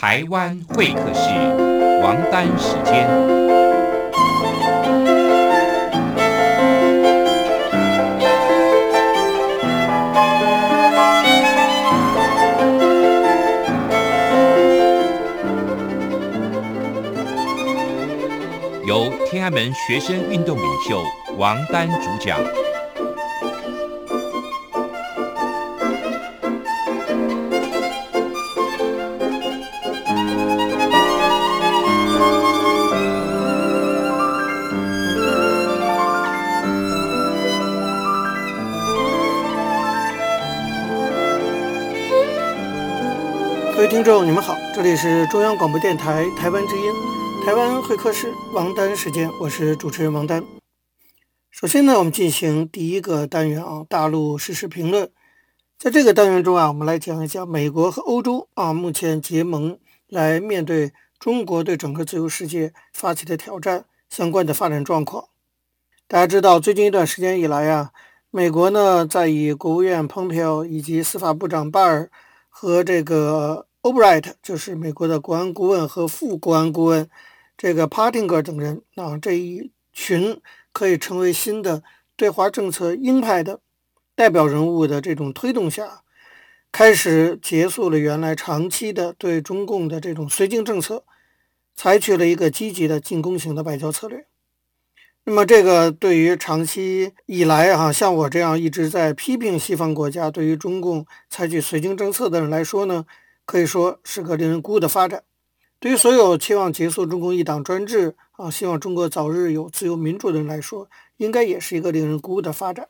台湾会客室，王丹时间。由天安门学生运动领袖王丹主讲。听众，你们好，这里是中央广播电台台湾之音，台湾会客室王丹时间，我是主持人王丹。首先呢，我们进行第一个单元啊，大陆实时评论。在这个单元中啊，我们来讲一讲美国和欧洲啊目前结盟来面对中国对整个自由世界发起的挑战相关的发展状况。大家知道，最近一段时间以来啊，美国呢在以国务院蓬佩奥以及司法部长巴尔和这个。Albright 就是美国的国安顾问和副国安顾问，这个 Partinger 等人啊，这一群可以成为新的对华政策鹰派的代表人物的这种推动下，开始结束了原来长期的对中共的这种绥靖政策，采取了一个积极的进攻型的外交策略。那么，这个对于长期以来啊，像我这样一直在批评西方国家对于中共采取绥靖政策的人来说呢，可以说是个令人鼓舞的发展。对于所有期望结束中共一党专制啊，希望中国早日有自由民主的人来说，应该也是一个令人鼓舞的发展。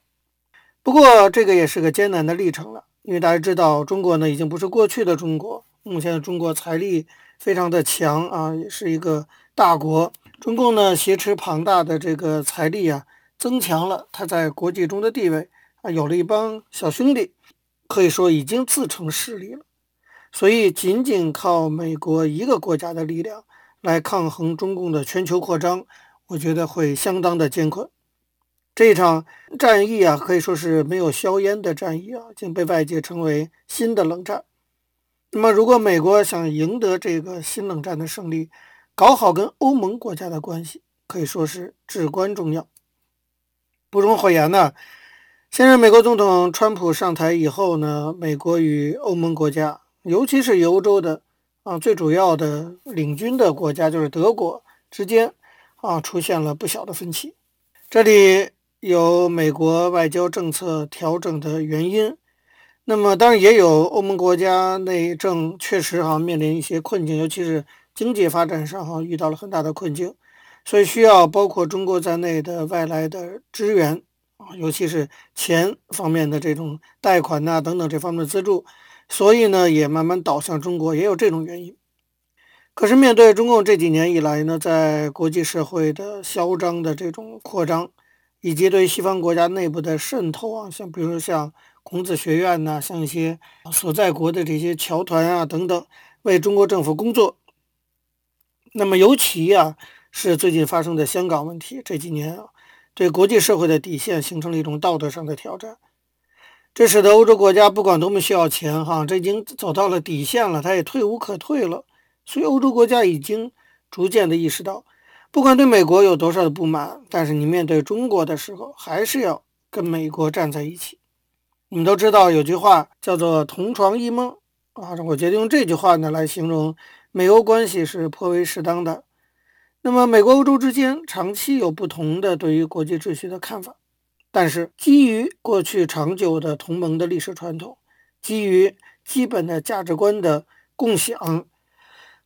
不过，这个也是个艰难的历程了，因为大家知道，中国呢已经不是过去的中国。目前的中国财力非常的强啊，也是一个大国。中共呢挟持庞大的这个财力啊，增强了它在国际中的地位啊，有了一帮小兄弟，可以说已经自成势力了。所以，仅仅靠美国一个国家的力量来抗衡中共的全球扩张，我觉得会相当的艰困。这一场战役啊，可以说是没有硝烟的战役啊，竟被外界称为新的冷战。那么，如果美国想赢得这个新冷战的胜利，搞好跟欧盟国家的关系，可以说是至关重要。不容讳言呢，现任美国总统川普上台以后呢，美国与欧盟国家。尤其是欧洲的啊，最主要的领军的国家就是德国之间啊，出现了不小的分歧。这里有美国外交政策调整的原因，那么当然也有欧盟国家内政确实哈面临一些困境，尤其是经济发展上哈遇到了很大的困境，所以需要包括中国在内的外来的支援啊，尤其是钱方面的这种贷款呐等等这方面的资助。所以呢，也慢慢倒向中国，也有这种原因。可是面对中共这几年以来呢，在国际社会的嚣张的这种扩张，以及对西方国家内部的渗透啊，像比如说像孔子学院呐、像一些所在国的这些侨团啊等等，为中国政府工作。那么尤其啊，是最近发生的香港问题，这几年啊，对国际社会的底线形成了一种道德上的挑战。这使得欧洲国家不管多么需要钱，哈，这已经走到了底线了，它也退无可退了。所以欧洲国家已经逐渐的意识到，不管对美国有多少的不满，但是你面对中国的时候，还是要跟美国站在一起。你们都知道有句话叫做“同床异梦”啊，我觉得用这句话呢来形容美欧关系是颇为适当的。那么，美国欧洲之间长期有不同的对于国际秩序的看法。但是，基于过去长久的同盟的历史传统，基于基本的价值观的共享，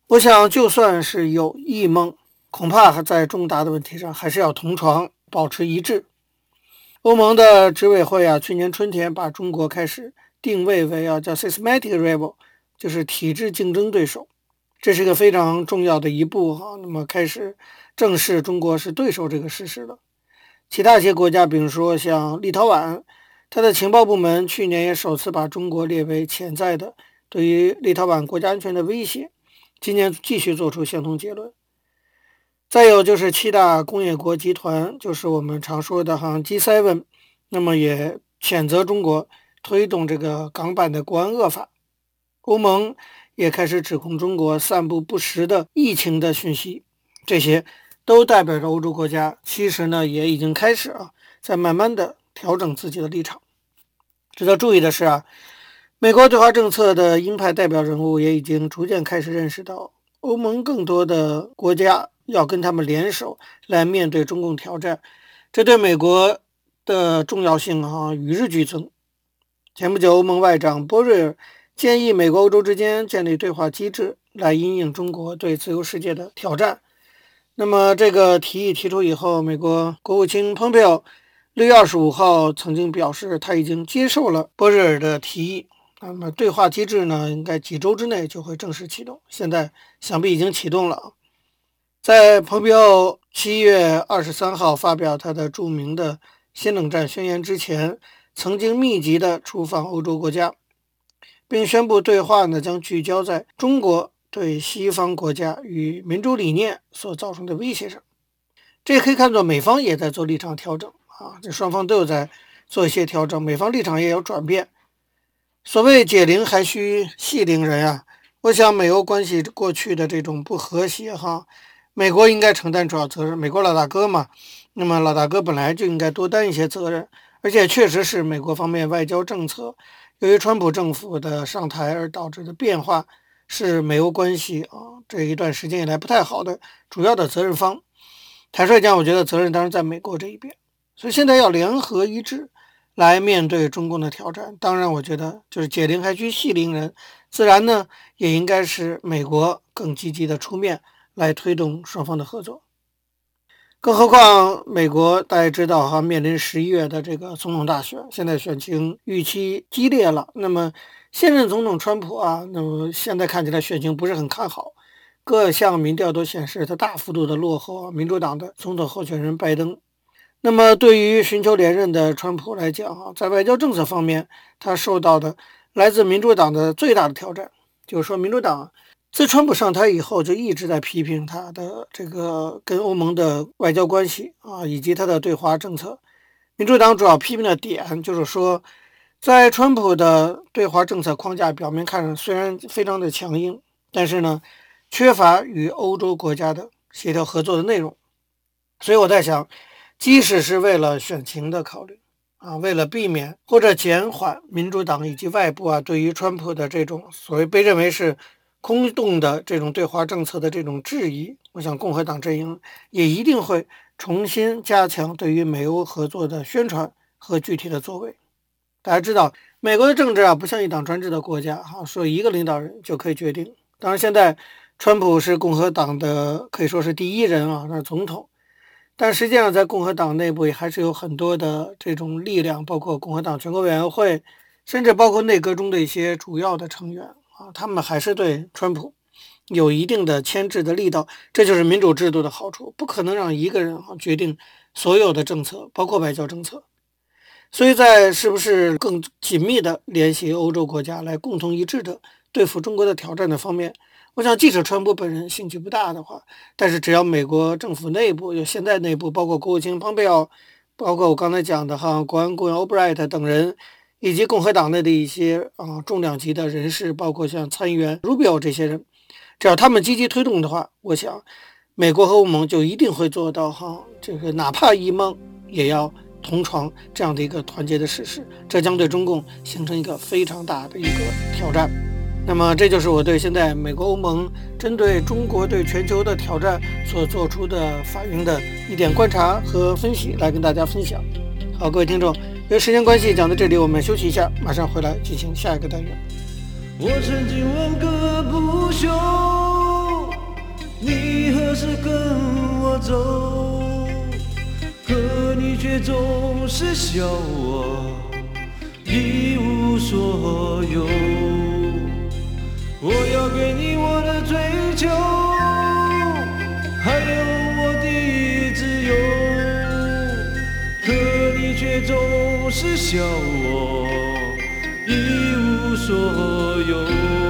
我想，就算是有异梦，恐怕在重大的问题上还是要同床，保持一致。欧盟的执委会啊，去年春天把中国开始定位为啊叫 systematic rival，就是体制竞争对手，这是个非常重要的一步哈。那么，开始正视中国是对手这个事实了。其他一些国家，比如说像立陶宛，它的情报部门去年也首次把中国列为潜在的对于立陶宛国家安全的威胁，今年继续做出相同结论。再有就是七大工业国集团，就是我们常说的哈 G7，那么也谴责中国推动这个港版的国安恶法。欧盟也开始指控中国散布不实的疫情的讯息，这些都代表着欧洲国家其实呢也已经开始啊，在慢慢的调整自己的立场。值得注意的是啊，美国对华政策的鹰派代表人物也已经逐渐开始认识到，欧盟更多的国家要跟他们联手来面对中共挑战，这对美国的重要性啊与日俱增。前不久，欧盟外长波瑞尔。建议美国、欧洲之间建立对话机制，来因应中国对自由世界的挑战。那么，这个提议提出以后，美国国务卿蓬佩奥六月二十五号曾经表示，他已经接受了波瑞尔的提议。那么，对话机制呢，应该几周之内就会正式启动。现在想必已经启动了。在蓬佩奥七月二十三号发表他的著名的新冷战宣言之前，曾经密集的出访欧洲国家。并宣布对话呢，将聚焦在中国对西方国家与民主理念所造成的威胁上。这也可以看作美方也在做立场调整啊，这双方都有在做一些调整，美方立场也有转变。所谓解铃还须系铃人啊，我想美欧关系过去的这种不和谐哈，美国应该承担主要责任，美国老大哥嘛，那么老大哥本来就应该多担一些责任，而且确实是美国方面外交政策。由于川普政府的上台而导致的变化，是美欧关系啊这一段时间以来不太好的主要的责任方。坦率讲，我觉得责任当然在美国这一边，所以现在要联合一致来面对中共的挑战。当然，我觉得就是解铃还须系铃人，自然呢也应该是美国更积极的出面来推动双方的合作。更何况，美国大家知道哈，面临十一月的这个总统大选，现在选情预期激烈了。那么现任总统川普啊，那么现在看起来选情不是很看好，各项民调都显示他大幅度的落后民主党的总统候选人拜登。那么对于寻求连任的川普来讲啊，在外交政策方面，他受到的来自民主党的最大的挑战，就是说民主党。自川普上台以后，就一直在批评他的这个跟欧盟的外交关系啊，以及他的对华政策。民主党主要批评的点就是说，在川普的对华政策框架表面看上虽然非常的强硬，但是呢，缺乏与欧洲国家的协调合作的内容。所以我在想，即使是为了选情的考虑啊，为了避免或者减缓民主党以及外部啊对于川普的这种所谓被认为是。空洞的这种对华政策的这种质疑，我想共和党阵营也一定会重新加强对于美欧合作的宣传和具体的作为。大家知道，美国的政治啊，不像一党专制的国家哈，说一个领导人就可以决定。当然，现在川普是共和党的可以说是第一人啊，那是总统。但实际上，在共和党内部也还是有很多的这种力量，包括共和党全国委员会，甚至包括内阁中的一些主要的成员。啊，他们还是对川普有一定的牵制的力道，这就是民主制度的好处，不可能让一个人啊决定所有的政策，包括外交政策。所以在是不是更紧密的联系欧洲国家来共同一致的对付中国的挑战的方面，我想即使川普本人兴趣不大的话，但是只要美国政府内部有现在内部包括国务卿蓬佩奥，包括我刚才讲的哈国安顾问欧布莱特等人。以及共和党内的一些啊重量级的人士，包括像参议员 Rubio 这些人，只要他们积极推动的话，我想美国和欧盟就一定会做到哈，这个哪怕一梦也要同床这样的一个团结的事实，这将对中共形成一个非常大的一个挑战。那么这就是我对现在美国欧盟针对中国对全球的挑战所做出的反应的一点观察和分析，来跟大家分享。好，各位听众。由于时间关系，讲到这里，我们休息一下，马上回来进行下一个单元。我曾经问个不休，你何时跟我走？可你却总是笑我一无所有。我要给你我的追求，还有我的自由，可你却总。是笑我一无所有。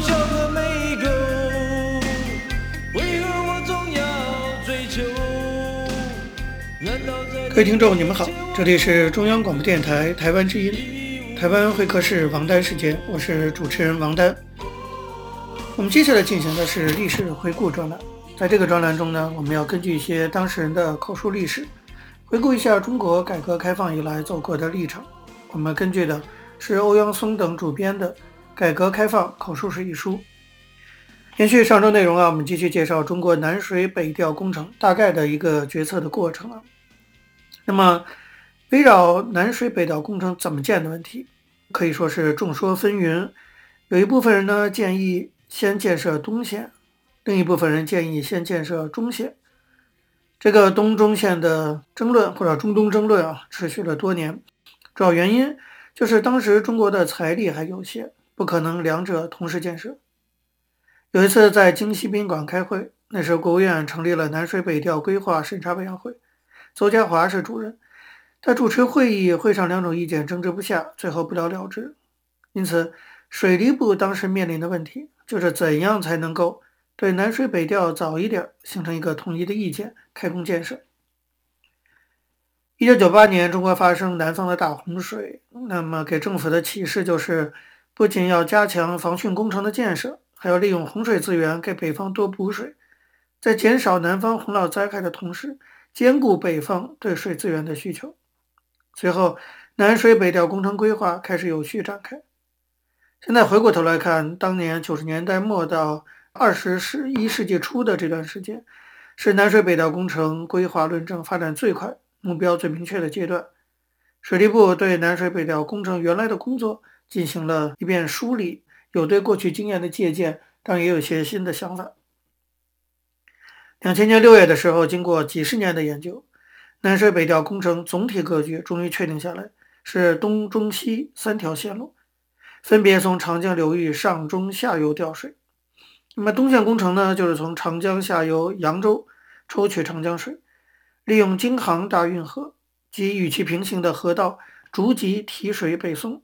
笑和泪为何我总要追求？难道在各位听众你们好这里是中央广播电台台湾之音台湾会客室王丹时间我是主持人王丹。我们接下来进行的是历史回顾专栏。在这个专栏中呢我们要根据一些当事人的口述历史回顾一下中国改革开放以来走过的历程。我们根据的是欧阳松等主编的改革开放口述史》一书。延续上周内容啊，我们继续介绍中国南水北调工程大概的一个决策的过程啊。那么，围绕南水北调工程怎么建的问题，可以说是众说纷纭。有一部分人呢建议先建设东线，另一部分人建议先建设中线。这个东中线的争论或者中东争论啊，持续了多年。主要原因就是当时中国的财力还有限，不可能两者同时建设。有一次在京西宾馆开会，那时候国务院成立了南水北调规划审查委员会。邹家华是主任，他主持会议，会上两种意见争执不下，最后不了了之。因此，水利部当时面临的问题就是怎样才能够对南水北调早一点形成一个统一的意见，开工建设。一九九八年，中国发生南方的大洪水，那么给政府的启示就是，不仅要加强防汛工程的建设，还要利用洪水资源给北方多补水，在减少南方洪涝灾害的同时，兼顾北方对水资源的需求，随后南水北调工程规划开始有序展开。现在回过头来看，当年九十年代末到二十世一世纪初的这段时间，是南水北调工程规划论证发展最快、目标最明确的阶段。水利部对南水北调工程原来的工作进行了一遍梳理，有对过去经验的借鉴，但也有些新的想法。两千年六月的时候，经过几十年的研究，南水北调工程总体格局终于确定下来，是东中西三条线路，分别从长江流域上中下游调水。那么东线工程呢，就是从长江下游扬州抽取长江水，利用京杭大运河及与其平行的河道，逐级提水北送，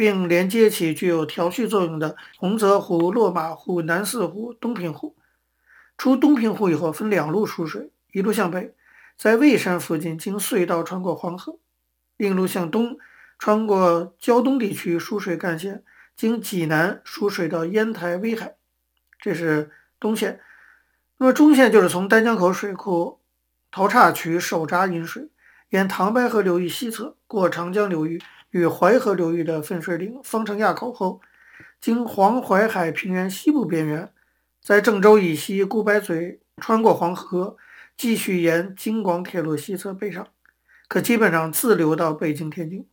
并连接起具有调蓄作用的洪泽湖、落马湖、南四湖、东平湖。出东平湖以后，分两路输水，一路向北，在蔚山附近经隧道穿过黄河；另一路向东，穿过胶东地区输水干线，经济南输水到烟台、威海。这是东线。那么中线就是从丹江口水库桃岔渠手闸引水，沿唐白河流域西侧过长江流域与淮河流域的分水岭方城垭口后，经黄淮海平原西部边缘。在郑州以西，顾白嘴穿过黄河，继续沿京广铁路西侧北上，可基本上自流到北京、天津。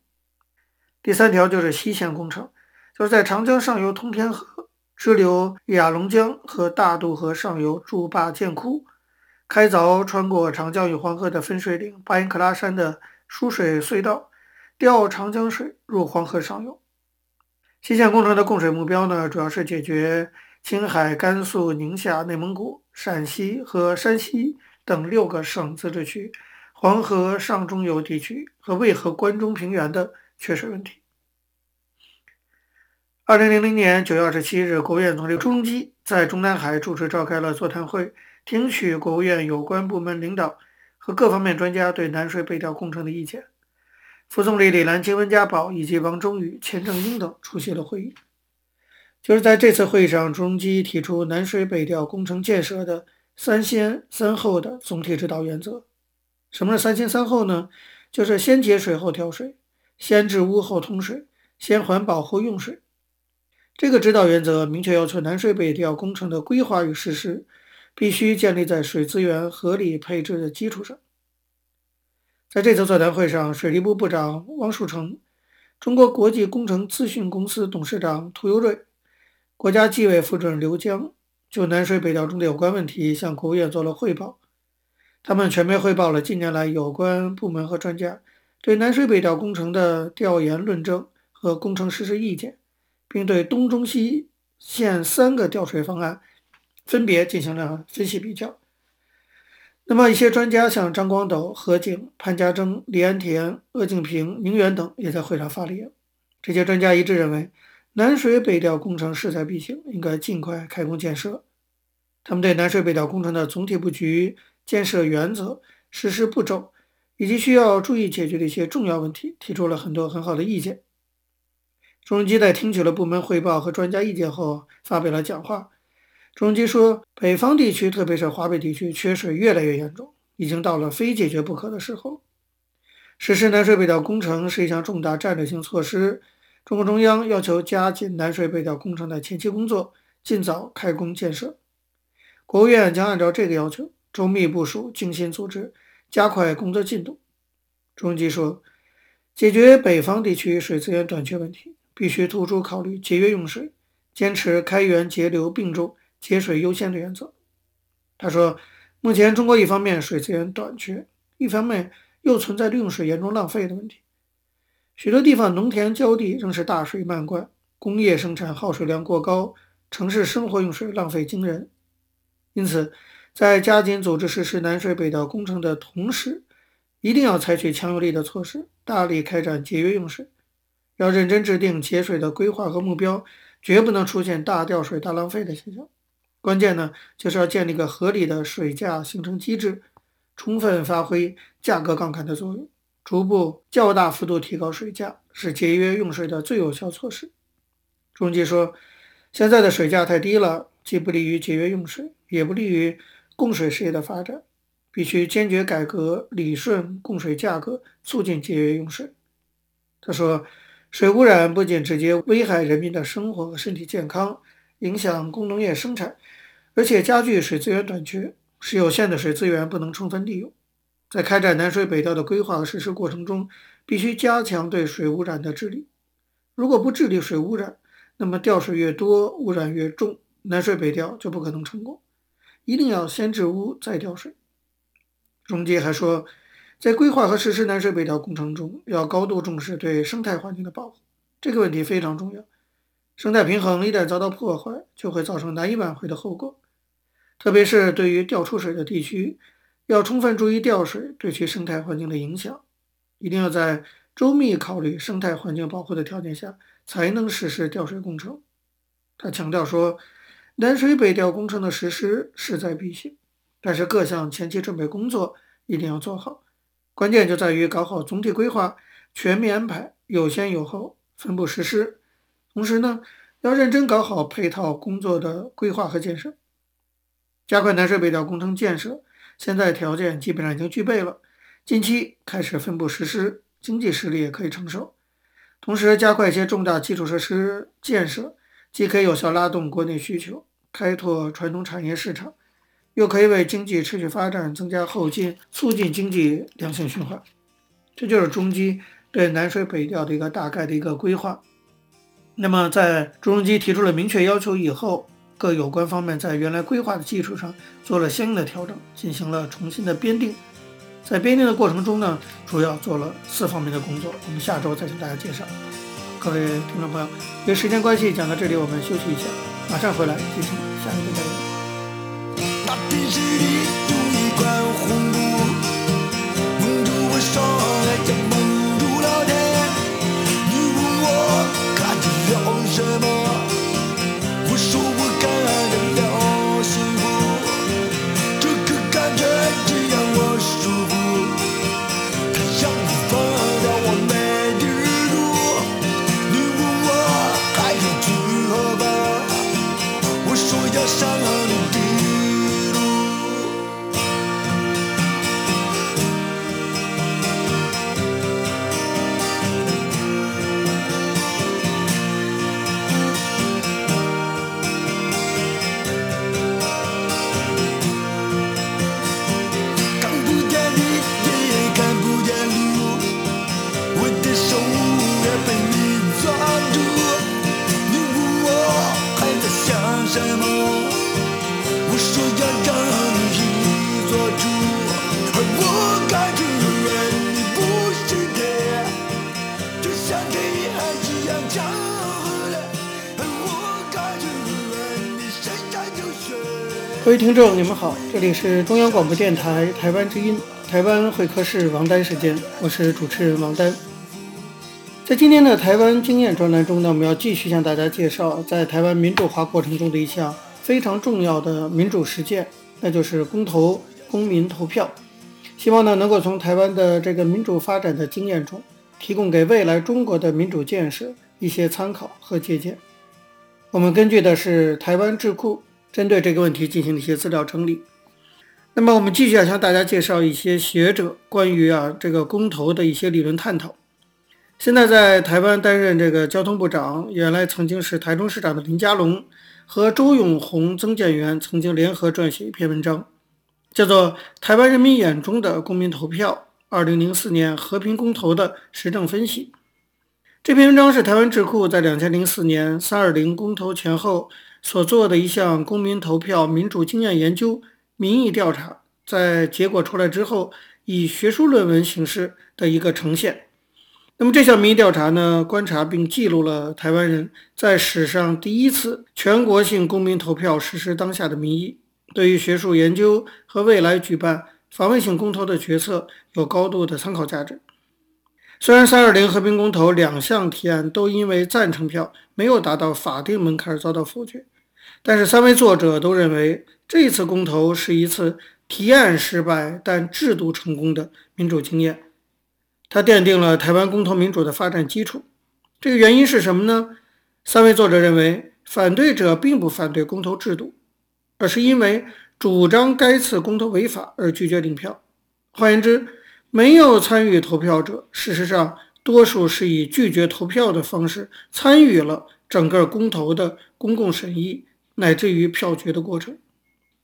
第三条就是西线工程，就是在长江上游通天河支流雅砻江和大渡河上游筑坝建窟，开凿穿过长江与黄河的分水岭巴音克拉山的输水隧道，调长江水入黄河上游。西线工程的供水目标呢，主要是解决。青海、甘肃、宁夏、内蒙古、陕西和山西等六个省自治区黄河上中游地区和渭河关中平原的缺水问题。二零零零年九月二十七日，国务院总理朱镕基在中南海主持召开了座谈会，听取国务院有关部门领导和各方面专家对南水北调工程的意见。副总理李兰清、温家宝以及王忠宇、钱正英等出席了会议。就是在这次会议上，朱镕基提出南水北调工程建设的“三先三后”的总体指导原则。什么是“三先三后”呢？就是先节水后调水，先治污后通水，先环保后用水。这个指导原则明确要求南水北调工程的规划与实施必须建立在水资源合理配置的基础上。在这次座谈会上，水利部部长汪树成、中国国际工程咨询公司董事长屠呦瑞。国家纪委副主任刘江就南水北调中的有关问题向国务院做了汇报。他们全面汇报了近年来有关部门和专家对南水北调工程的调研论证和工程实施意见，并对东中西线三个调水方案分别进行了分析比较。那么，一些专家像张光斗、何景、潘家铮、李安田、鄂敬平、宁远等也在会上发了言。这些专家一致认为。南水北调工程势在必行，应该尽快开工建设。他们对南水北调工程的总体布局、建设原则、实施步骤以及需要注意解决的一些重要问题，提出了很多很好的意见。朱镕基在听取了部门汇报和专家意见后，发表了讲话。朱镕基说：“北方地区，特别是华北地区，缺水越来越严重，已经到了非解决不可的时候。实施南水北调工程是一项重大战略性措施。中共中央要求加紧南水北调工程的前期工作，尽早开工建设。国务院将按照这个要求，周密部署，精心组织。”加快工作进度。朱镕基说，解决北方地区水资源短缺问题，必须突出考虑节约用水，坚持开源节流并重、节水优先的原则。他说，目前中国一方面水资源短缺，一方面又存在用水严重浪费的问题。许多地方农田浇地仍是大水漫灌，工业生产耗水量过高，城市生活用水浪费惊人。因此，在加紧组织实施南水北调工程的同时，一定要采取强有力的措施，大力开展节约用水，要认真制定节水的规划和目标，绝不能出现大调水、大浪费的现象。关键呢，就是要建立个合理的水价形成机制，充分发挥价格杠杆的作用，逐步较大幅度提高水价，是节约用水的最有效措施。朱镕基说，现在的水价太低了，既不利于节约用水，也不利于供水事业的发展，必须坚决改革理顺供水价格，促进节约用水。他说，水污染不仅直接危害人民的生活和身体健康，影响工农业生产，而且加剧水资源短缺，使有限的水资源不能充分利用。在开展南水北调的规划和实施过程中，必须加强对水污染的治理。如果不治理水污染，那么调水越多，污染越重，南水北调就不可能成功。一定要先治污再调水。朱镕基还说，在规划和实施南水北调工程中，要高度重视对生态环境的保护，这个问题非常重要。生态平衡一旦遭到破坏，就会造成难以挽回的后果。特别是对于调出水的地区，要充分注意调水对其生态环境的影响，一定要在周密考虑生态环境保护的条件下，才能实施调水工程。他强调说，南水北调工程的实施势在必行，但是各项前期准备工作一定要做好。关键就在于搞好总体规划，全面安排，有先有后，分步实施。同时呢，要认真搞好配套工作的规划和建设，加快南水北调工程建设。现在条件基本上已经具备了，近期开始分步实施，经济实力也可以承受。同时，加快一些重大基础设施建设，既可以有效拉动国内需求。开拓传统产业市场，又可以为经济持续发展增加后劲，促进经济良性循环。这就是中基对南水北调的一个大概的一个规划。那么，在朱镕基提出了明确要求以后，各有关方面在原来规划的基础上做了相应的调整，进行了重新的编定。在编定的过程中呢，主要做了四方面的工作。我们下周再向大家介绍。各位听众朋友，因为时间关系，讲到这里，我们休息一下。马上回来进行下一个单元。听众，你们好，这里是中央广播电台台湾之音，台湾会客室王丹时间，我是主持人王丹。在今天的台湾经验专栏中呢，我们要继续向大家介绍在台湾民主化过程中的一项非常重要的民主实践，那就是公投、公民投票。希望呢能够从台湾的这个民主发展的经验中，提供给未来中国的民主建设一些参考和借鉴。我们根据的是台湾智库针对这个问题进行了一些资料整理。那么我们继续要向大家介绍一些学者关于啊这个公投的一些理论探讨。现在在台湾担任这个交通部长，原来曾经是台中市长的林佳龙和周永红、曾建元曾经联合撰写一篇文章，叫做《台湾人民眼中的公民投票：二零零四年和平公投的实证分析》。这篇文章是台湾智库在两千零四年三二零公投前后所做的一项公民投票民主经验研究。民意调查在结果出来之后，以学术论文形式的一个呈现。那么这项民意调查呢，观察并记录了台湾人在史上第一次全国性公民投票实施当下的民意，对于学术研究和未来举办防卫性公投的决策有高度的参考价值。虽然三二零和平公投两项提案都因为赞成票没有达到法定门槛而遭到否决。但是三位作者都认为，这次公投是一次提案失败但制度成功的民主经验，它奠定了台湾公投民主的发展基础。这个原因是什么呢？三位作者认为，反对者并不反对公投制度，而是因为主张该次公投违法而拒绝领票。换言之，没有参与投票者，事实上多数是以拒绝投票的方式参与了整个公投的公共审议。乃至于票决的过程，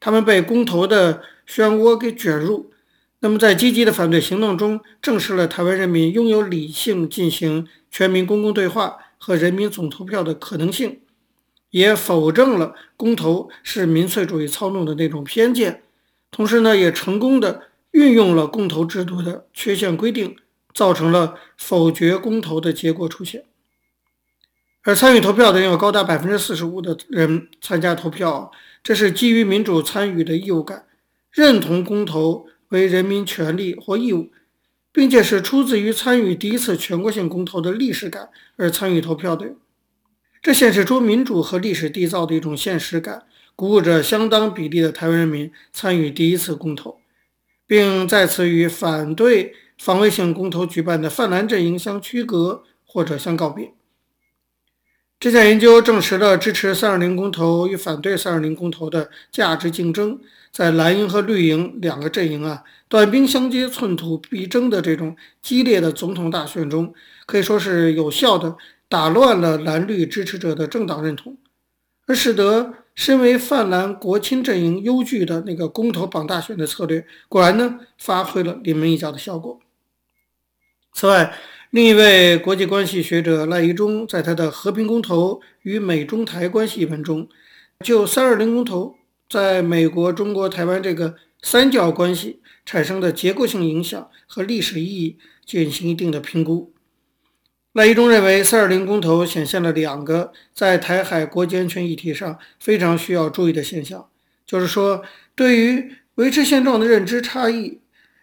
他们被公投的漩涡给卷入。那么，在积极的反对行动中，证实了台湾人民拥有理性进行全民公共对话和人民总投票的可能性，也否证了公投是民粹主义操弄的那种偏见。同时呢，也成功的运用了公投制度的缺陷规定，造成了否决公投的结果出现。而参与投票的人有高达百分之四十五的人参加投票，这是基于民主参与的义务感，认同公投为人民权利或义务，并且是出自于参与第一次全国性公投的历史感而参与投票的。这显示出民主和历史缔造的一种现实感，鼓舞着相当比例的台湾人民参与第一次公投，并在此与反对防卫性公投举办的泛蓝阵营相区隔或者相告别。这项研究证实了支持三二零公投与反对三二零公投的价值竞争，在蓝营和绿营两个阵营啊短兵相接、寸土必争的这种激烈的总统大选中，可以说是有效地打乱了蓝绿支持者的政党认同，而使得身为泛蓝国亲阵营优据的那个公投绑大选的策略，果然呢发挥了临门一脚的效果。此外，另一位国际关系学者赖宜中在他的《和平公投与美中台关系》一文中，就三二零公投在美国、中国、台湾这个三角关系产生的结构性影响和历史意义进行一定的评估。赖一中认为，四二零公投显现了两个在台海国际安全议题上非常需要注意的现象，就是说，对于维持现状的认知差异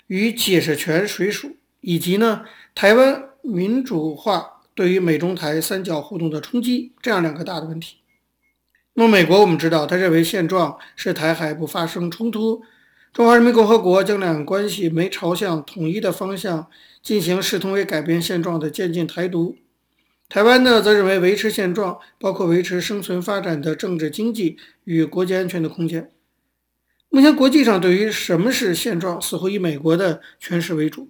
与解释权谁属，以及呢，台湾。民主化对于美中台三角互动的冲击，这样两个大的问题。那么，美国我们知道，他认为现状是台海不发生冲突，中华人民共和国将两岸关系没朝向统一的方向进行，视同为改变现状的渐进台独。台湾呢，则认为维持现状包括维持生存发展的政治经济与国家安全的空间。目前国际上对于什么是现状，似乎以美国的诠释为主。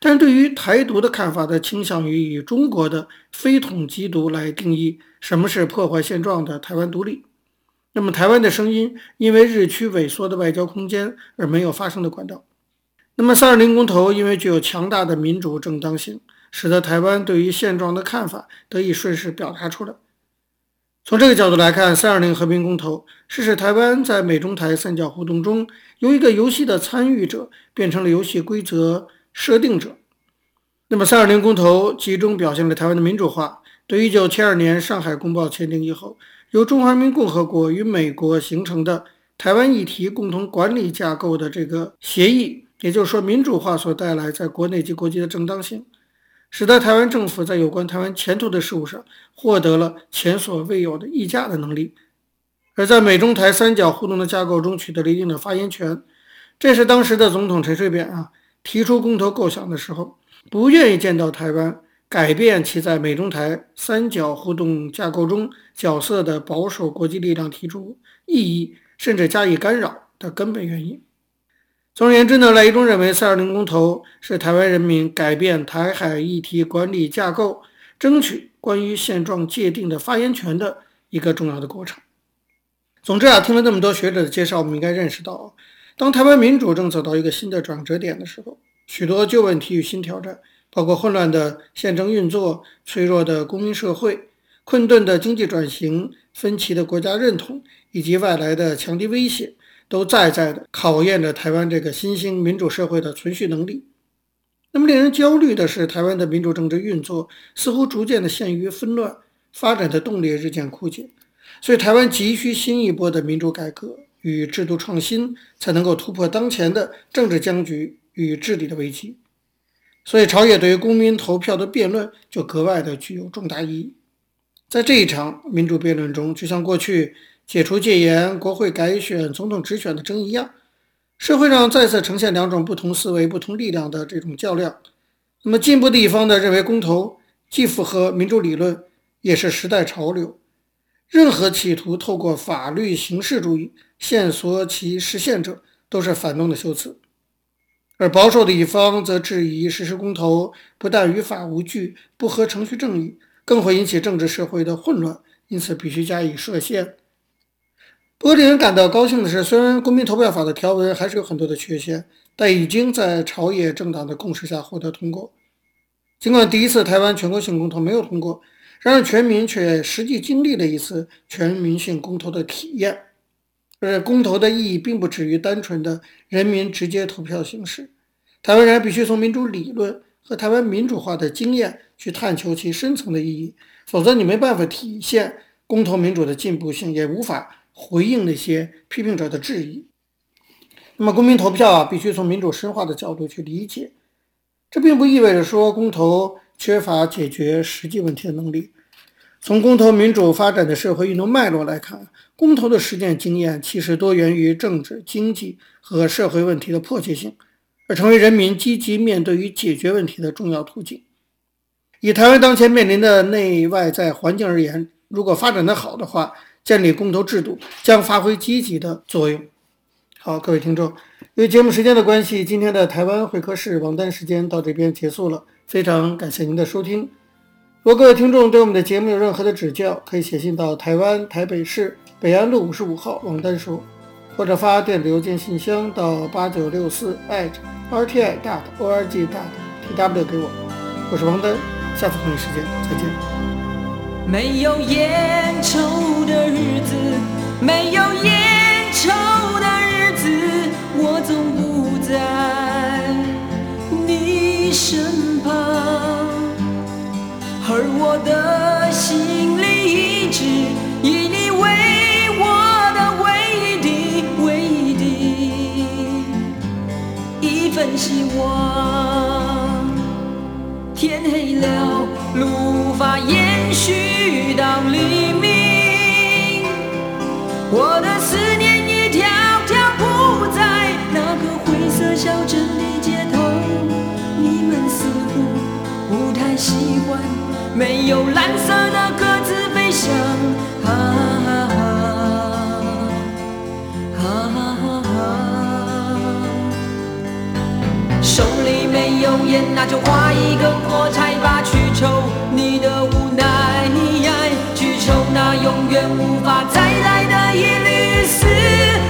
但是对于台独的看法，则倾向于以中国的非统即独来定义什么是破坏现状的台湾独立。那么，台湾的声音因为日趋萎缩的外交空间而没有发声的管道。那么，三二零公投因为具有强大的民主正当性，使得台湾对于现状的看法得以顺势表达出来。从这个角度来看，三二零和平公投是使台湾在美中台三角互动中由一个游戏的参与者变成了游戏规则设定者，那么三二零公投集中表现了台湾的民主化。对一九七二年上海公报签订以后，由中华人民共和国与美国形成的台湾议题共同管理架构的这个协议，也就是说，民主化所带来在国内及国际的正当性，使得台湾政府在有关台湾前途的事务上获得了前所未有的议价的能力，而在美中台三角互动的架构中取得了一定的发言权。这是当时的总统陈水扁啊。提出公投构想的时候，不愿意见到台湾改变其在美中台三角互动架构中角色的保守国际力量提出异议，甚至加以干扰的根本原因。总而言之呢，赖一中认为四二零公投是台湾人民改变台海议题管理架构、争取关于现状界定的发言权的一个重要的过程。总之啊，听了那么多学者的介绍，我们应该认识到，当台湾民主正走到一个新的转折点的时候，许多旧问题与新挑战，包括混乱的宪政运作、脆弱的公民社会、困顿的经济转型、分歧的国家认同以及外来的强敌威胁。都在在的考验着台湾这个新兴民主社会的存续能力。那么令人焦虑的是，台湾的民主政治运作似乎逐渐的陷于纷乱，发展的动力日渐枯竭。所以，台湾急需新一波的民主改革与制度创新，才能够突破当前的政治僵局与治理的危机。所以，朝野对于公民投票的辩论就格外的具有重大意义。在这一场民主辩论中，就像过去。解除戒严、国会改选、总统直选的争议一样，社会上再次呈现两种不同思维、不同力量的这种较量。那么进步的一方呢，认为公投既符合民主理论，也是时代潮流。任何企图透过法律形式主义限缩其实现者，都是反动的修辞。而保守的一方则质疑实施公投不但于法无据、不合程序正义，更会引起政治社会的混乱，因此必须加以设限。不过，令人感到高兴的是，虽然公民投票法的条文还是有很多的缺陷，但已经在朝野政党的共识下获得通过。尽管第一次台湾全国性公投没有通过，然而全民却实际经历了一次全民性公投的体验。而公投的意义并不止于单纯的人民直接投票形式，台湾人必须从民主理论和台湾民主化的经验去探求其深层的意义，否则你没办法体现公投民主的进步性，也无法。回应那些批评者的质疑。那么，公民投票啊，必须从民主深化的角度去理解。这并不意味着说公投缺乏解决实际问题的能力。从公投民主发展的社会运动脉络来看，公投的实践经验其实多源于政治、经济和社会问题的迫切性，而成为人民积极面对与解决问题的重要途径。以台湾当前面临的内外在环境而言，如果发展得好的话，建立公投制度将发挥积极的作用。好，各位听众，由于节目时间的关系，今天的台湾会客室王丹时间到这边结束了。非常感谢您的收听。如果各位听众对我们的节目有任何的指教，可以写信到台湾台北市北安路五十五号王丹说，或者发电子邮件信箱到八九六四 @rti dot org dot tw 给我。我是王丹，下次同一时间再见。没有烟抽的日子，没有烟抽的日子，我总不在你身旁，而我的心里一直以你为我的唯一的、唯一的一份希望。天黑了，路无法延续。到黎明，我的思念一条条铺在那个灰色小镇的街头。你们似乎不太习惯没有蓝色的鸽子飞翔。啊啊啊啊啊没有烟那就划一根火柴吧去抽。你的无奈去抽那永远无法再来的一缕丝。